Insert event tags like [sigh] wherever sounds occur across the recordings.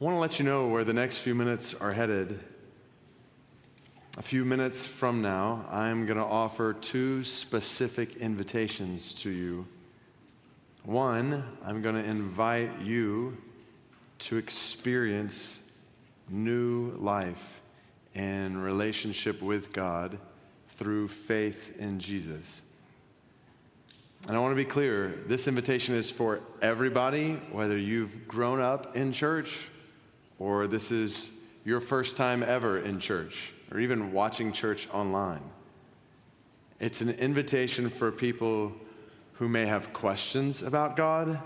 I want to let you know where the next few minutes are headed. A few minutes from now, I'm going to offer two specific invitations to you. One, I'm going to invite you to experience new life and relationship with God through faith in Jesus. And I want to be clear this invitation is for everybody, whether you've grown up in church or this is your first time ever in church or even watching church online. It's an invitation for people who may have questions about God.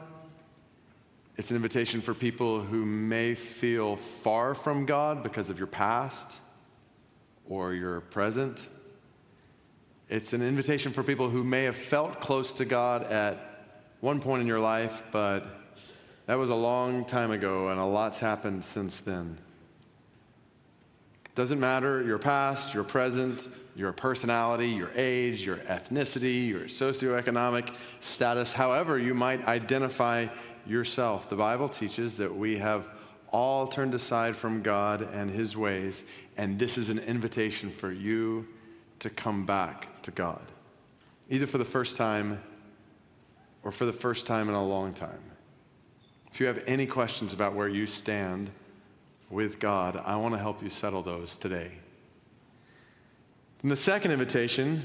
It's an invitation for people who may feel far from God because of your past or your present. It's an invitation for people who may have felt close to God at one point in your life, but that was a long time ago and a lot's happened since then. Doesn't matter your past, your present, your personality, your age, your ethnicity, your socioeconomic status, however you might identify yourself. The Bible teaches that we have all turned aside from God and His ways, and this is an invitation for you to come back to God, either for the first time or for the first time in a long time. If you have any questions about where you stand with God, I want to help you settle those today. And the second invitation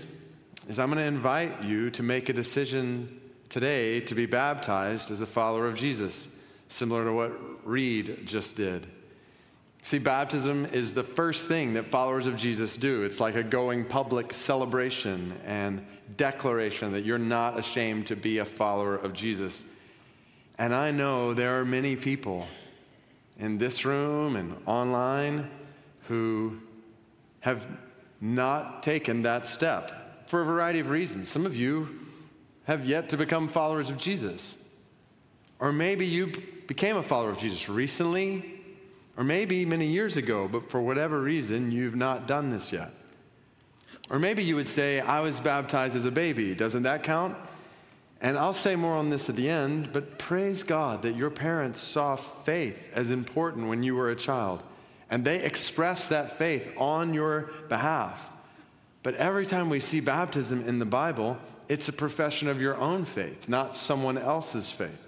is I'm going to invite you to make a decision today to be baptized as a follower of Jesus, similar to what Reed just did. See, baptism is the first thing that followers of Jesus do. It's like a going public celebration and declaration that you're not ashamed to be a follower of Jesus. And I know there are many people in this room and online who have not taken that step for a variety of reasons. Some of you have yet to become followers of Jesus. Or maybe you became a follower of Jesus recently or maybe many years ago, but for whatever reason, you've not done this yet. Or maybe you would say, I was baptized as a baby. Doesn't that count? And I'll say more on this at the end, but praise God that your parents saw faith as important when you were a child. And they expressed that faith on your behalf. But every time we see baptism in the Bible, it's a profession of your own faith, not someone else's faith.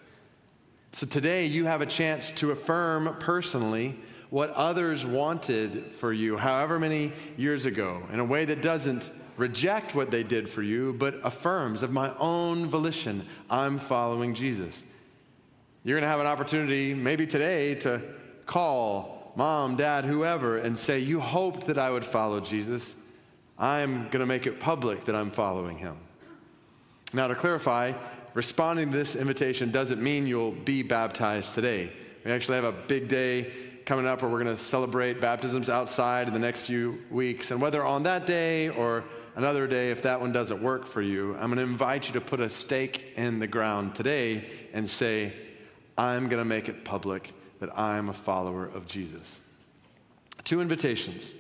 So today you have a chance to affirm personally what others wanted for you, however many years ago, in a way that doesn't reject what they did for you, but affirms of my own volition, I'm following Jesus. You're going to have an opportunity, maybe today, to call mom, dad, whoever, and say, You hoped that I would follow Jesus. I'm going to make it public that I'm following him. Now, to clarify, responding to this invitation doesn't mean you'll be baptized today. We actually have a big day coming up where we're going to celebrate baptisms outside in the next few weeks. And whether on that day or another day, if that one doesn't work for you, I'm going to invite you to put a stake in the ground today and say, I'm going to make it public that I'm a follower of Jesus. Two invitations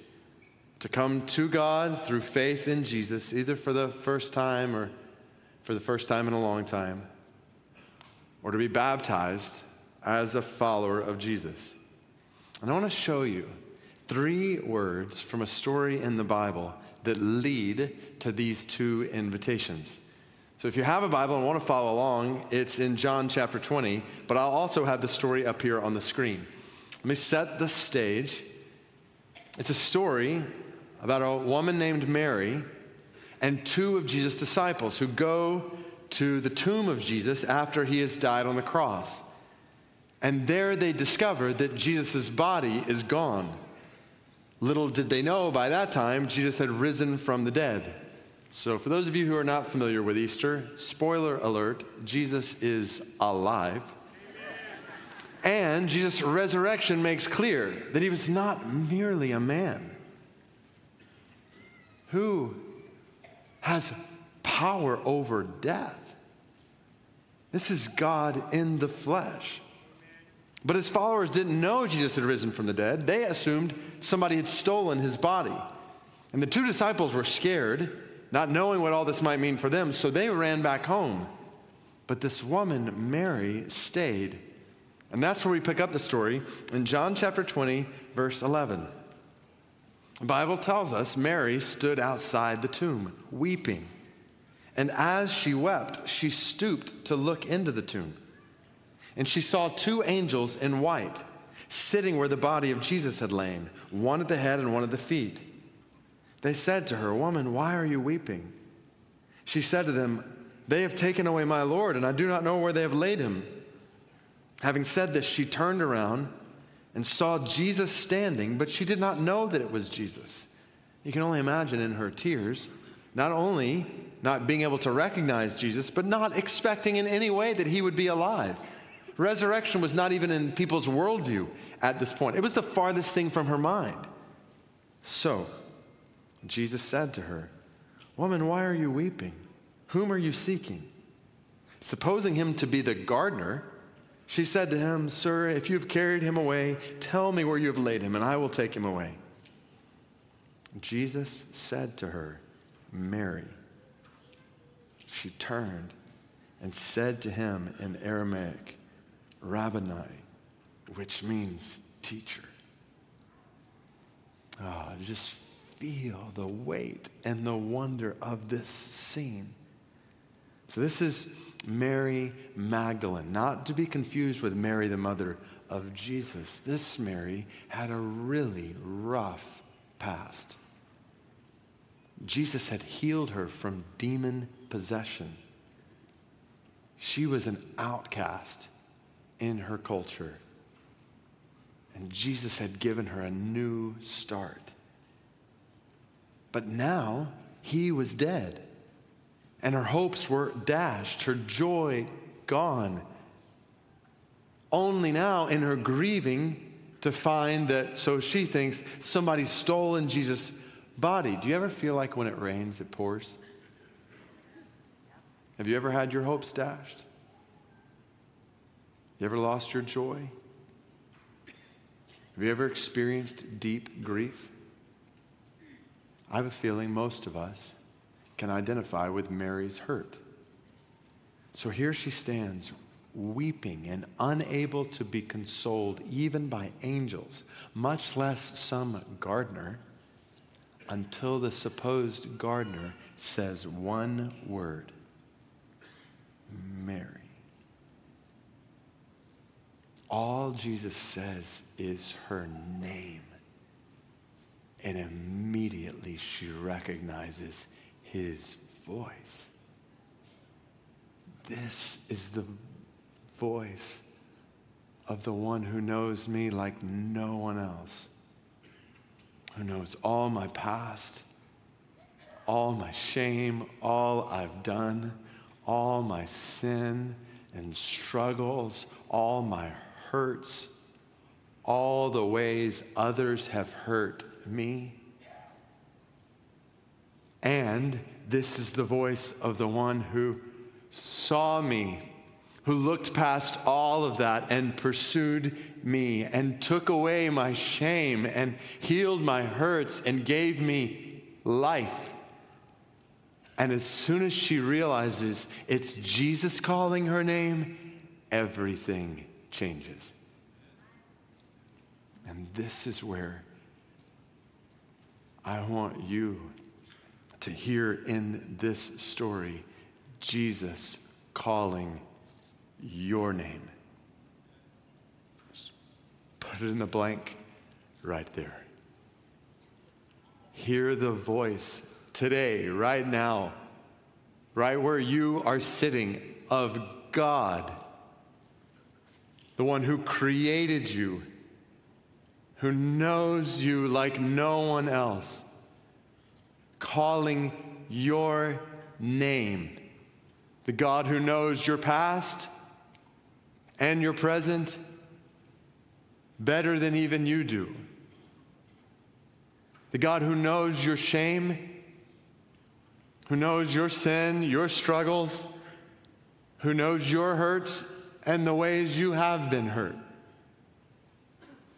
to come to God through faith in Jesus, either for the first time or for the first time in a long time, or to be baptized as a follower of Jesus. And I want to show you three words from a story in the Bible that lead to these two invitations. So if you have a Bible and want to follow along, it's in John chapter 20, but I'll also have the story up here on the screen. Let me set the stage. It's a story about a woman named Mary and two of Jesus' disciples who go to the tomb of Jesus after he has died on the cross. And there they discover that Jesus' body is gone. Little did they know by that time, Jesus had risen from the dead. So, for those of you who are not familiar with Easter, spoiler alert Jesus is alive. And Jesus' resurrection makes clear that he was not merely a man who has power over death. This is God in the flesh. But his followers didn't know Jesus had risen from the dead. They assumed somebody had stolen his body. And the two disciples were scared, not knowing what all this might mean for them, so they ran back home. But this woman, Mary, stayed And that's where we pick up the story in John chapter 20, verse 11. The Bible tells us Mary stood outside the tomb, weeping. And as she wept, she stooped to look into the tomb. And she saw two angels in white sitting where the body of Jesus had lain, one at the head and one at the feet. They said to her, Woman, why are you weeping? She said to them, They have taken away my Lord, and I do not know where they have laid him. Having said this, she turned around and saw Jesus standing, but she did not know that it was Jesus. You can only imagine in her tears, not only not being able to recognize Jesus, but not expecting in any way that he would be alive. Resurrection was not even in people's worldview at this point, it was the farthest thing from her mind. So, Jesus said to her, Woman, why are you weeping? Whom are you seeking? Supposing him to be the gardener, she said to him, Sir, if you have carried him away, tell me where you have laid him, and I will take him away. Jesus said to her, Mary. She turned and said to him in Aramaic, Rabboni, which means teacher. Oh, just feel the weight and the wonder of this scene. So, this is Mary Magdalene, not to be confused with Mary, the mother of Jesus. This Mary had a really rough past. Jesus had healed her from demon possession. She was an outcast in her culture. And Jesus had given her a new start. But now he was dead, and her hopes were dashed, her joy gone. Only now, in her grieving, to find that, so she thinks, somebody stolen Jesus' body. Do you ever feel like when it rains, it pours? Have you ever had your hopes dashed? You ever lost your joy? Have you ever experienced deep grief? I have a feeling most of us can identify with Mary's hurt. So here she stands, weeping and unable to be consoled even by angels, much less some gardener, until the supposed gardener says one word Mary. All Jesus says is her name. And immediately she recognizes his voice. This is the voice of the one who knows me like no one else, who knows all my past, all my shame, all I've done, all my sin and struggles, all my hurts, all the ways others have hurt me. And this is the voice of the one who saw me, who looked past all of that and pursued me and took away my shame and healed my hurts and gave me life. And as soon as she realizes it's Jesus calling her name, everything changes. And this is where I want you to hear in this story Jesus calling your name. Just put it in the blank right there. Hear the voice today, right now, right where you are sitting, of God the one who created you, who knows you like no one else, calling your name. The God who knows your past and your present better than even you do. The God who knows your shame, who knows your sin, your struggles, who knows your hurts and the ways you have been hurt.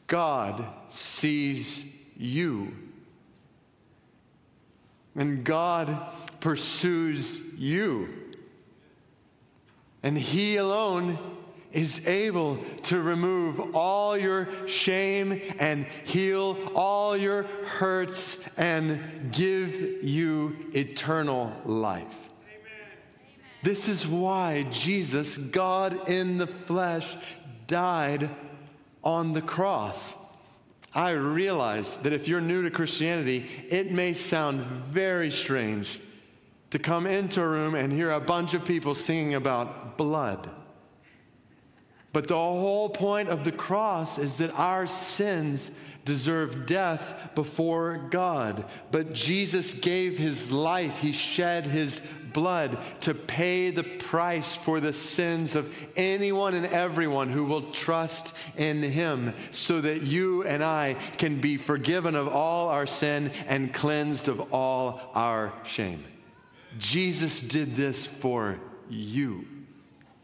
God sees you. And God pursues you. And He alone is able to remove all your shame and heal all your hurts and give you eternal life. This is why Jesus, God in the flesh, died on the cross. I realize that if you're new to Christianity, it may sound very strange to come into a room and hear a bunch of people singing about blood. But the whole point of the cross is that our sins deserve death before God. But Jesus gave his life, he shed his blood to pay the price for the sins of anyone and everyone who will trust in him, so that you and I can be forgiven of all our sin and cleansed of all our shame. Jesus did this for you.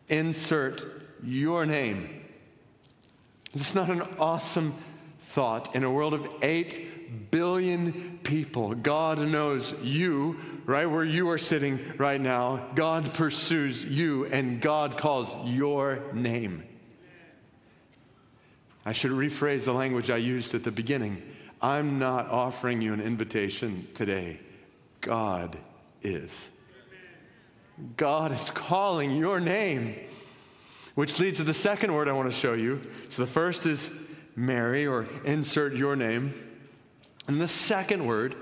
Insert your name. Is this not an awesome thought? In a world of 8 billion people, God knows you right where you are sitting right now. God pursues you and God calls your name. I should rephrase the language I used at the beginning. I'm not offering you an invitation today. God is. God is calling your name. Which leads to the second word I want to show you. So the first is Mary, or insert your name. And the second word,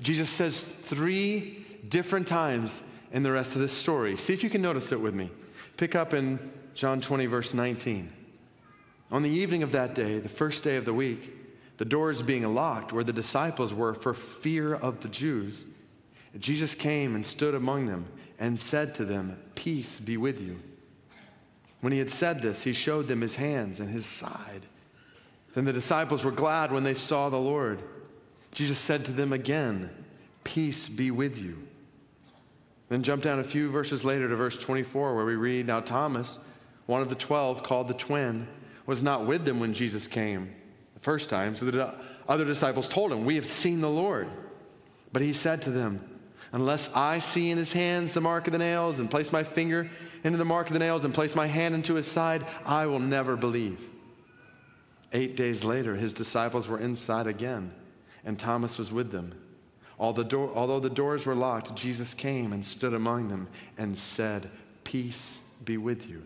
Jesus says three different times in the rest of this story. See if you can notice it with me. Pick up in John 20, verse 19. On the evening of that day, the first day of the week, the doors being locked where the disciples were for fear of the Jews, Jesus came and stood among them and said to them, Peace be with you. When he had said this, he showed them his hands and his side. Then the disciples were glad when they saw the Lord. Jesus said to them again, Peace be with you. Then jump down a few verses later to verse 24, where we read Now Thomas, one of the twelve, called the twin, was not with them when Jesus came the first time. So the other disciples told him, We have seen the Lord. But he said to them, Unless I see in his hands the mark of the nails and place my finger into the mark of the nails and place my hand into his side, I will never believe. Eight days later, his disciples were inside again, and Thomas was with them. Although the doors were locked, Jesus came and stood among them and said, Peace be with you.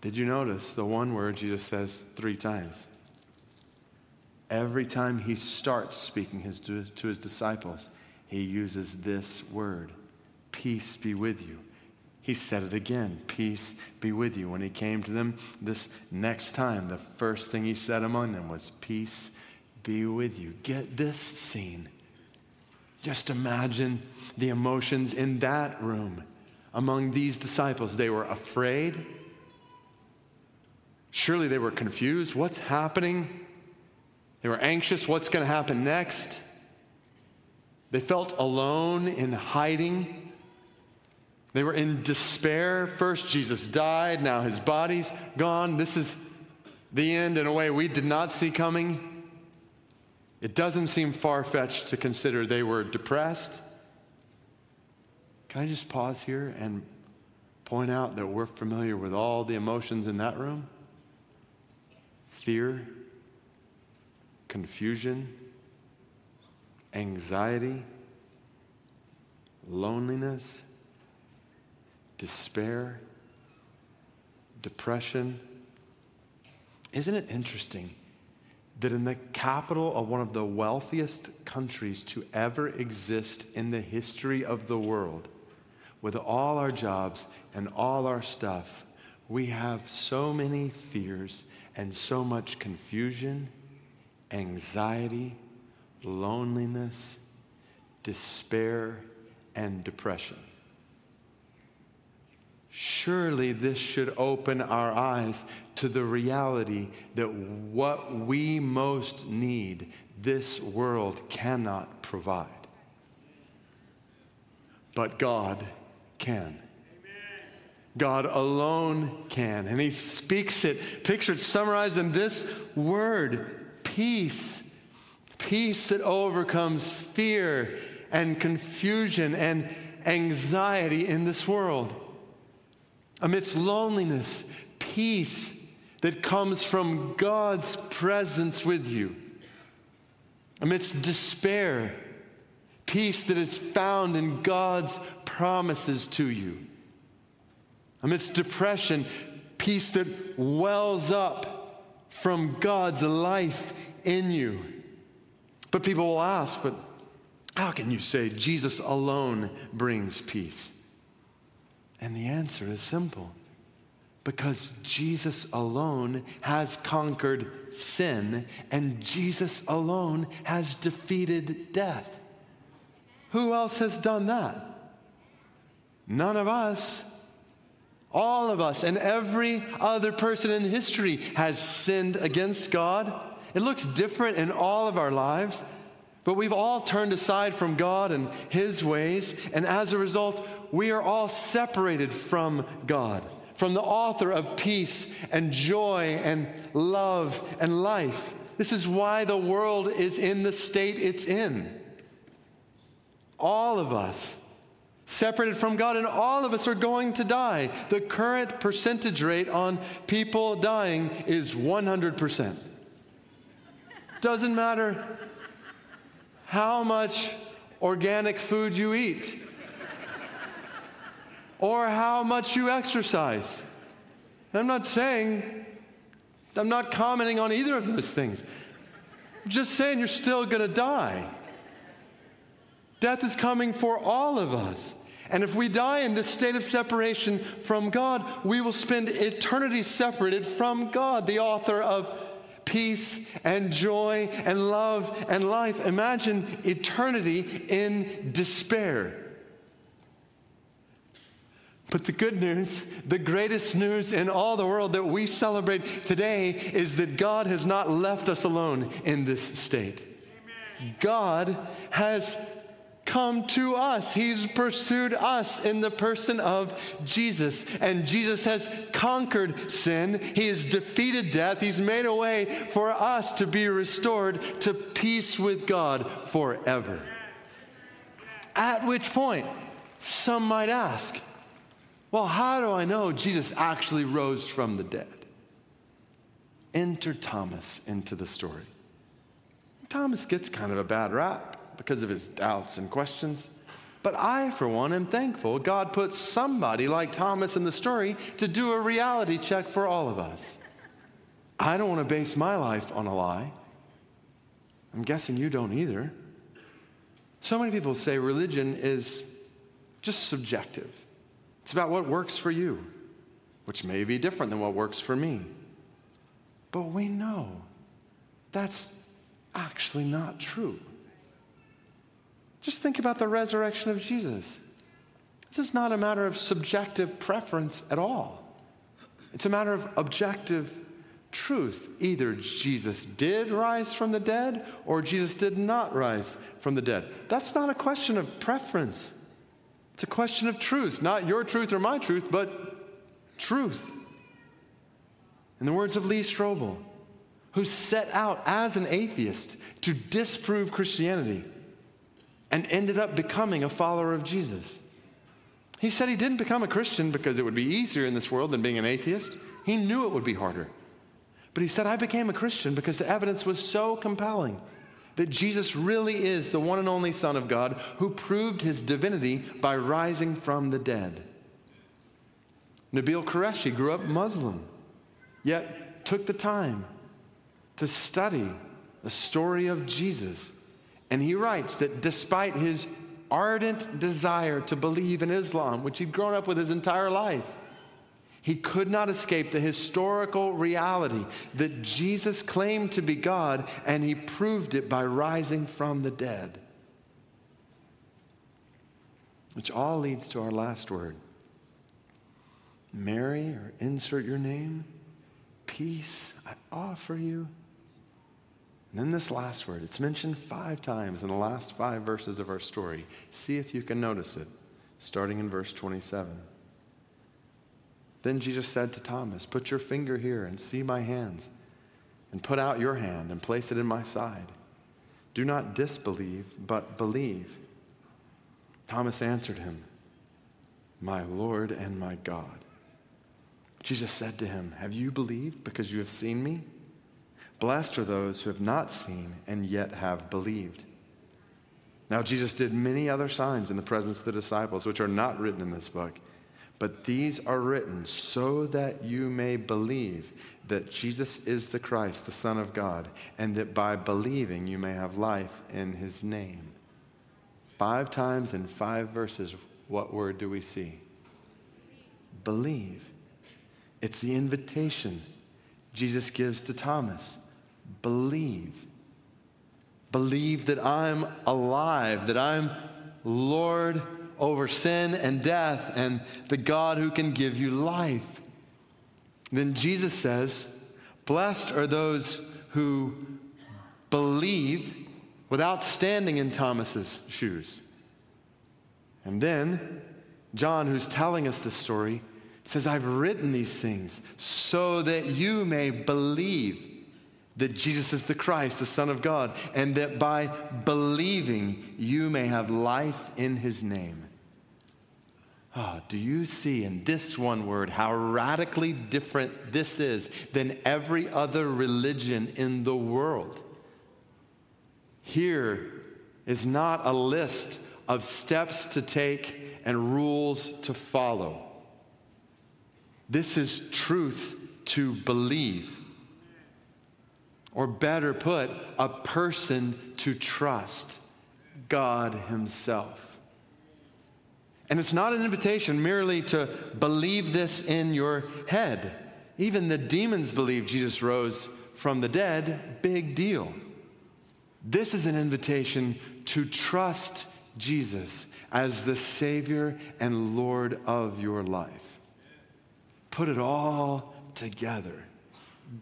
Did you notice the one word Jesus says three times? Every time he starts speaking his, to, to his disciples, he uses this word Peace be with you. He said it again Peace be with you. When he came to them this next time, the first thing he said among them was, Peace be with you. Get this scene. Just imagine the emotions in that room among these disciples. They were afraid. Surely they were confused. What's happening? They were anxious. What's going to happen next? They felt alone in hiding. They were in despair. First, Jesus died. Now his body's gone. This is the end in a way we did not see coming. It doesn't seem far fetched to consider they were depressed. Can I just pause here and point out that we're familiar with all the emotions in that room? Fear, confusion, anxiety, loneliness, despair, depression. Isn't it interesting that in the capital of one of the wealthiest countries to ever exist in the history of the world, with all our jobs and all our stuff, we have so many fears and so much confusion, anxiety, loneliness, despair, and depression. Surely this should open our eyes to the reality that what we most need, this world cannot provide. But God can. God alone can. And He speaks it, pictured, summarized in this word peace peace that overcomes fear and confusion and anxiety in this world. Amidst loneliness, peace that comes from God's presence with you. Amidst despair, peace that is found in God's promises to you. Amidst depression, peace that wells up from God's life in you. But people will ask, but how can you say Jesus alone brings peace? And the answer is simple because Jesus alone has conquered sin and Jesus alone has defeated death. Who else has done that? None of us. All of us and every other person in history has sinned against God. It looks different in all of our lives, but we've all turned aside from God and His ways, and as a result, we are all separated from God, from the author of peace and joy and love and life. This is why the world is in the state it's in. All of us separated from God, and all of us are going to die. The current percentage rate on people dying is 100%. Doesn't matter how much organic food you eat or how much you exercise. And I'm not saying, I'm not commenting on either of those things. I'm just saying you're still going to die. Death is coming for all of us. And if we die in this state of separation from God, we will spend eternity separated from God, the author of peace and joy and love and life. Imagine eternity in despair. But the good news, the greatest news in all the world that we celebrate today is that God has not left us alone in this state. God has come to us. He's pursued us in the person of Jesus. And Jesus has conquered sin. He has defeated death. He's made a way for us to be restored to peace with God forever. At which point, some might ask, well, how do I know Jesus actually rose from the dead? Enter Thomas into the story. Thomas gets kind of a bad rap because of his doubts and questions. But I, for one, am thankful God put somebody like Thomas in the story to do a reality check for all of us. I don't want to base my life on a lie. I'm guessing you don't either. So many people say religion is just subjective. It's about what works for you, which may be different than what works for me. But we know that's actually not true. Just think about the resurrection of Jesus. This is not a matter of subjective preference at all. It's a matter of objective truth. Either Jesus did rise from the dead or Jesus did not rise from the dead. That's not a question of preference. It's a question of truth, not your truth or my truth, but truth. In the words of Lee Strobel, who set out as an atheist to disprove Christianity and ended up becoming a follower of Jesus. He said he didn't become a Christian because it would be easier in this world than being an atheist. He knew it would be harder. But he said, I became a Christian because the evidence was so compelling that Jesus really is the one and only Son of God who proved his divinity by rising from the dead. Nabil Qureshi grew up Muslim, yet took the time to study the story of Jesus and he writes that despite his ardent desire to believe in Islam, which he'd grown up with his entire life, he could not escape the historical reality that Jesus claimed to be God and he proved it by rising from the dead. Which all leads to our last word Mary, or insert your name, peace I offer you. And then this last word, it's mentioned five times in the last five verses of our story. See if you can notice it, starting in verse 27. Then Jesus said to Thomas, Put your finger here and see my hands, and put out your hand and place it in my side. Do not disbelieve, but believe. Thomas answered him, My Lord and my God. Jesus said to him, Have you believed because you have seen me? Blessed are those who have not seen and yet have believed. Now, Jesus did many other signs in the presence of the disciples, which are not written in this book. But these are written so that you may believe that Jesus is the Christ, the Son of God, and that by believing you may have life in his name. Five times in five verses, what word do we see? Believe. It's the invitation Jesus gives to Thomas. Believe. Believe that I'm alive, that I'm Lord over sin and death, and the God who can give you life. Then Jesus says, Blessed are those who believe without standing in Thomas's shoes. And then John, who's telling us this story, says, I've written these things so that you may believe that Jesus is the Christ, the Son of God, and that by believing you may have life in his name. Oh, do you see in this one word how radically different this is than every other religion in the world? Here is not a list of steps to take and rules to follow. This is truth to believe. Or better put, a person to trust God Himself. And it's not an invitation merely to believe this in your head. Even the demons believe Jesus rose from the dead, big deal. This is an invitation to trust Jesus as the Savior and Lord of your life. Put it all together.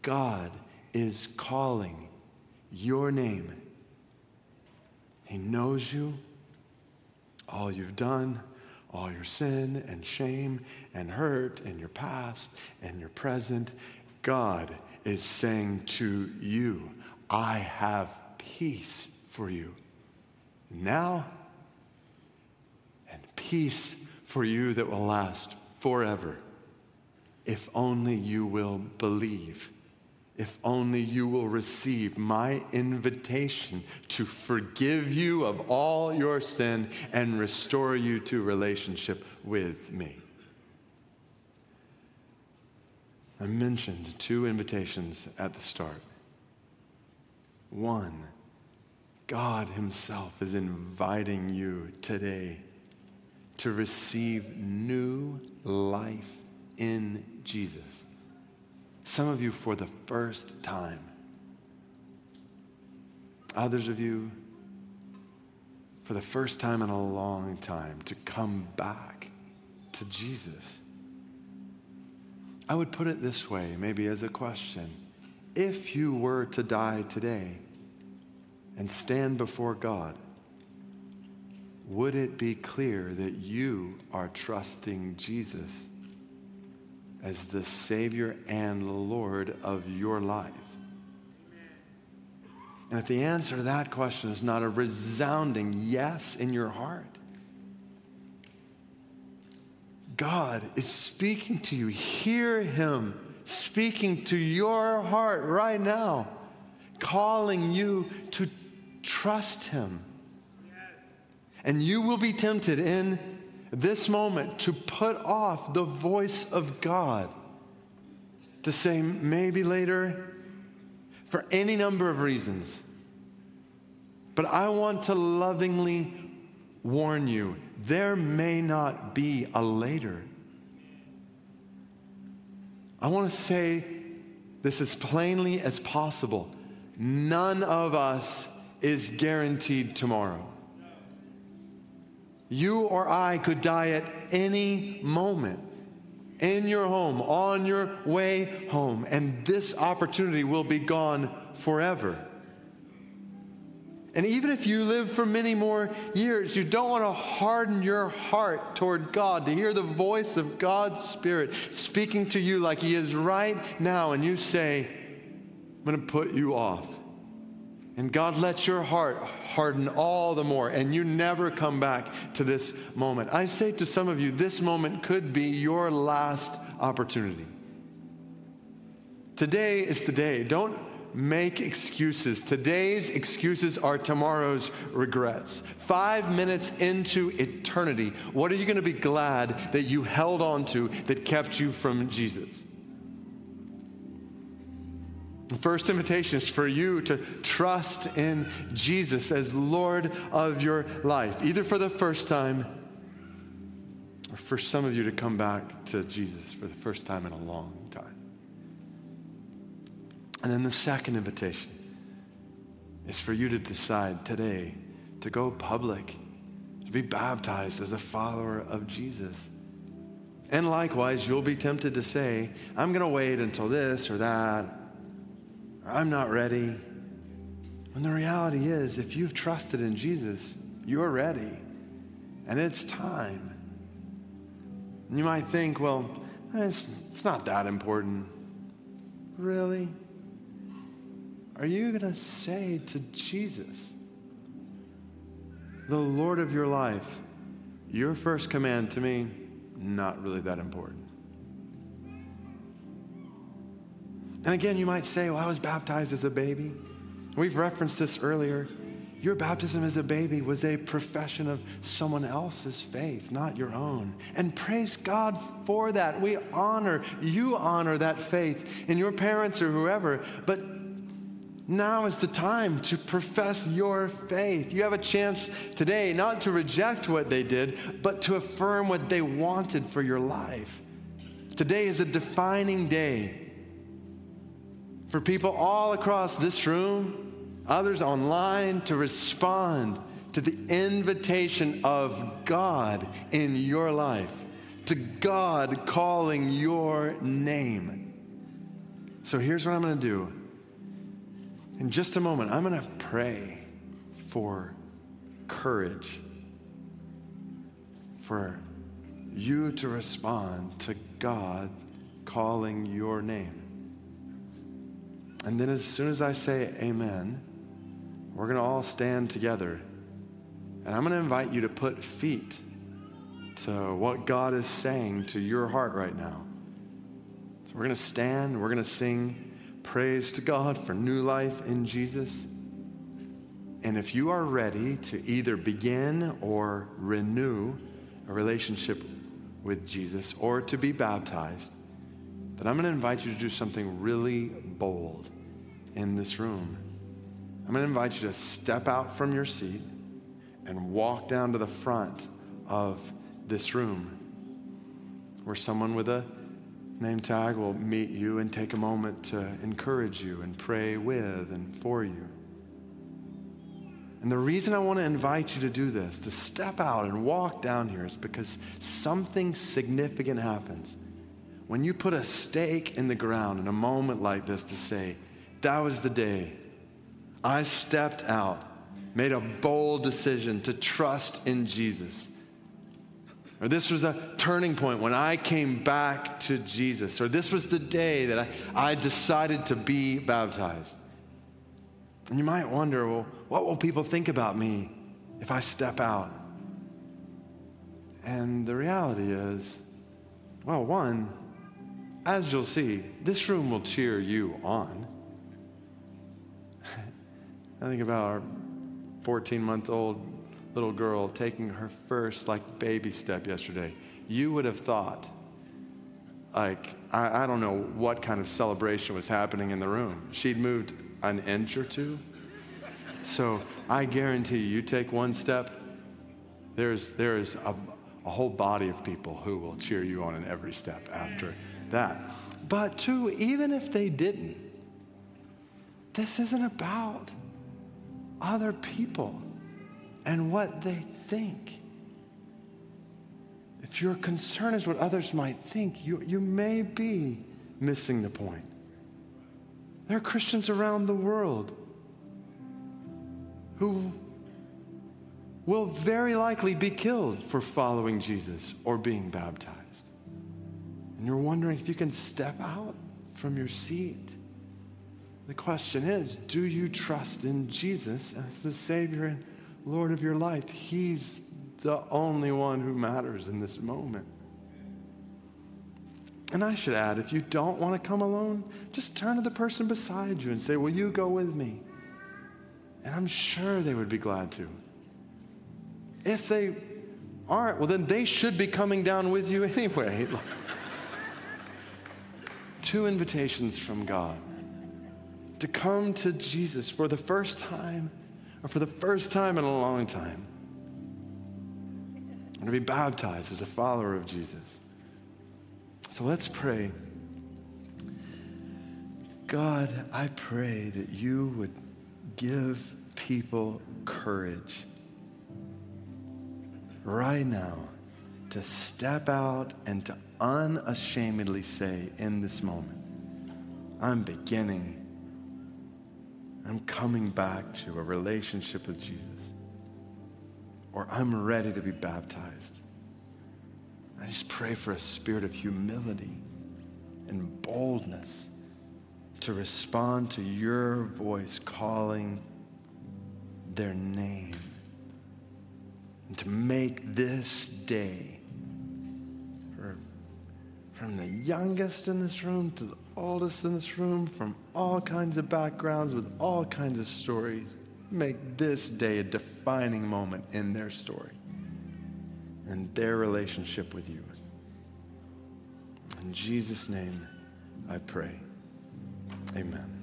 God is calling your name. He knows you, all you've done, all your sin and shame and hurt and your past and your present. God is saying to you, I have peace for you now and peace for you that will last forever if only you will believe if only you will receive my invitation to forgive you of all your sin and restore you to relationship with me. I mentioned two invitations at the start. One, God Himself is inviting you today to receive new life in Jesus. Some of you for the first time. Others of you for the first time in a long time to come back to Jesus. I would put it this way, maybe as a question. If you were to die today and stand before God, would it be clear that you are trusting Jesus as the Savior and Lord of your life? And if the answer to that question is not a resounding yes in your heart, God is speaking to you. Hear Him speaking to your heart right now, calling you to trust Him. And you will be tempted in this moment to put off the voice of God, to say maybe later, for any number of reasons. But I want to lovingly warn you there may not be a later. I want to say this as plainly as possible. None of us is guaranteed tomorrow. You or I could die at any moment in your home, on your way home, and this opportunity will be gone forever. And even if you live for many more years, you don't want to harden your heart toward God to hear the voice of God's Spirit speaking to you like He is right now, and you say, I'm going to put you off. And God lets your heart harden all the more, and you never come back to this moment. I say to some of you, this moment could be your last opportunity. Today is the day. Don't make excuses. Today's excuses are tomorrow's regrets. Five minutes into eternity, what are you going to be glad that you held on to that kept you from Jesus? The first invitation is for you to trust in Jesus as Lord of your life, either for the first time or for some of you to come back to Jesus for the first time in a long time. And then the second invitation is for you to decide today to go public, to be baptized as a follower of Jesus. And likewise, you'll be tempted to say, I'm going to wait until this or that, or I'm not ready. When the reality is, if you've trusted in Jesus, you're ready. And it's time. And you might think, well, it's, it's not that important. Really? Are you going to say to Jesus, the Lord of your life, your first command to me, not really that important? And again, you might say, well, I was baptized as a baby. We've referenced this earlier. Your baptism as a baby was a profession of someone else's faith, not your own. And praise God for that. We honor, you honor that faith in your parents or whoever. But now is the time to profess your faith. You have a chance today not to reject what they did, but to affirm what they wanted for your life. Today is a defining day for people all across this room, others online, to respond to the invitation of God in your life, to God calling your name. So here's what I'm going to do. In just a moment, I'm going to pray for courage, for you to respond to God calling your name. And then, as soon as I say amen, we're going to all stand together. And I'm going to invite you to put feet to what God is saying to your heart right now. So we're going to stand, we're going to sing praise to God for new life in Jesus. And if you are ready to either begin or renew a relationship with Jesus or to be baptized, then I'm going to invite you to do something really bold in this room. I'm going to invite you to step out from your seat and walk down to the front of this room where someone with a name tag will meet you and take a moment to encourage you and pray with and for you. And the reason I want to invite you to do this, to step out and walk down here, is because something significant happens when you put a stake in the ground in a moment like this to say, That was the day I stepped out, made a bold decision to trust in Jesus or this was a turning point when I came back to Jesus. Or this was the day that I, I decided to be baptized. And you might wonder, well, what will people think about me if I step out? And the reality is, well, one, as you'll see, this room will cheer you on. [laughs] I think about our 14 month old little girl taking her first like baby step yesterday, you would have thought, like, I, I don't know what kind of celebration was happening in the room. She'd moved an inch or two. So I guarantee you, you take one step, there's, there's a, a whole body of people who will cheer you on in every step after that. But two, even if they didn't, this isn't about other people and what they think. If your concern is what others might think, you, you may be missing the point. There are Christians around the world who will very likely be killed for following Jesus or being baptized. And you're wondering if you can step out from your seat. The question is do you trust in Jesus as the Savior and Lord of your life. He's the only one who matters in this moment. And I should add, if you don't want to come alone, just turn to the person beside you and say, Will you go with me? And I'm sure they would be glad to. If they aren't, well, then they should be coming down with you [laughs] anyway. Two invitations from God to come to Jesus for the first time, or for the first time in a long time, and to be baptized as a follower of Jesus. So let's pray. God, I pray that you would give people courage right now to step out and to unashamedly say in this moment, I'm beginning, I'm coming back to a relationship with Jesus, or I'm ready to be baptized. I just pray for a spirit of humility and boldness to respond to your voice calling their name and to make this day from the youngest in this room to the oldest in this room from all kinds of backgrounds with all kinds of stories make this day a defining moment in their story and their relationship with you. In jesus name i pray. Amen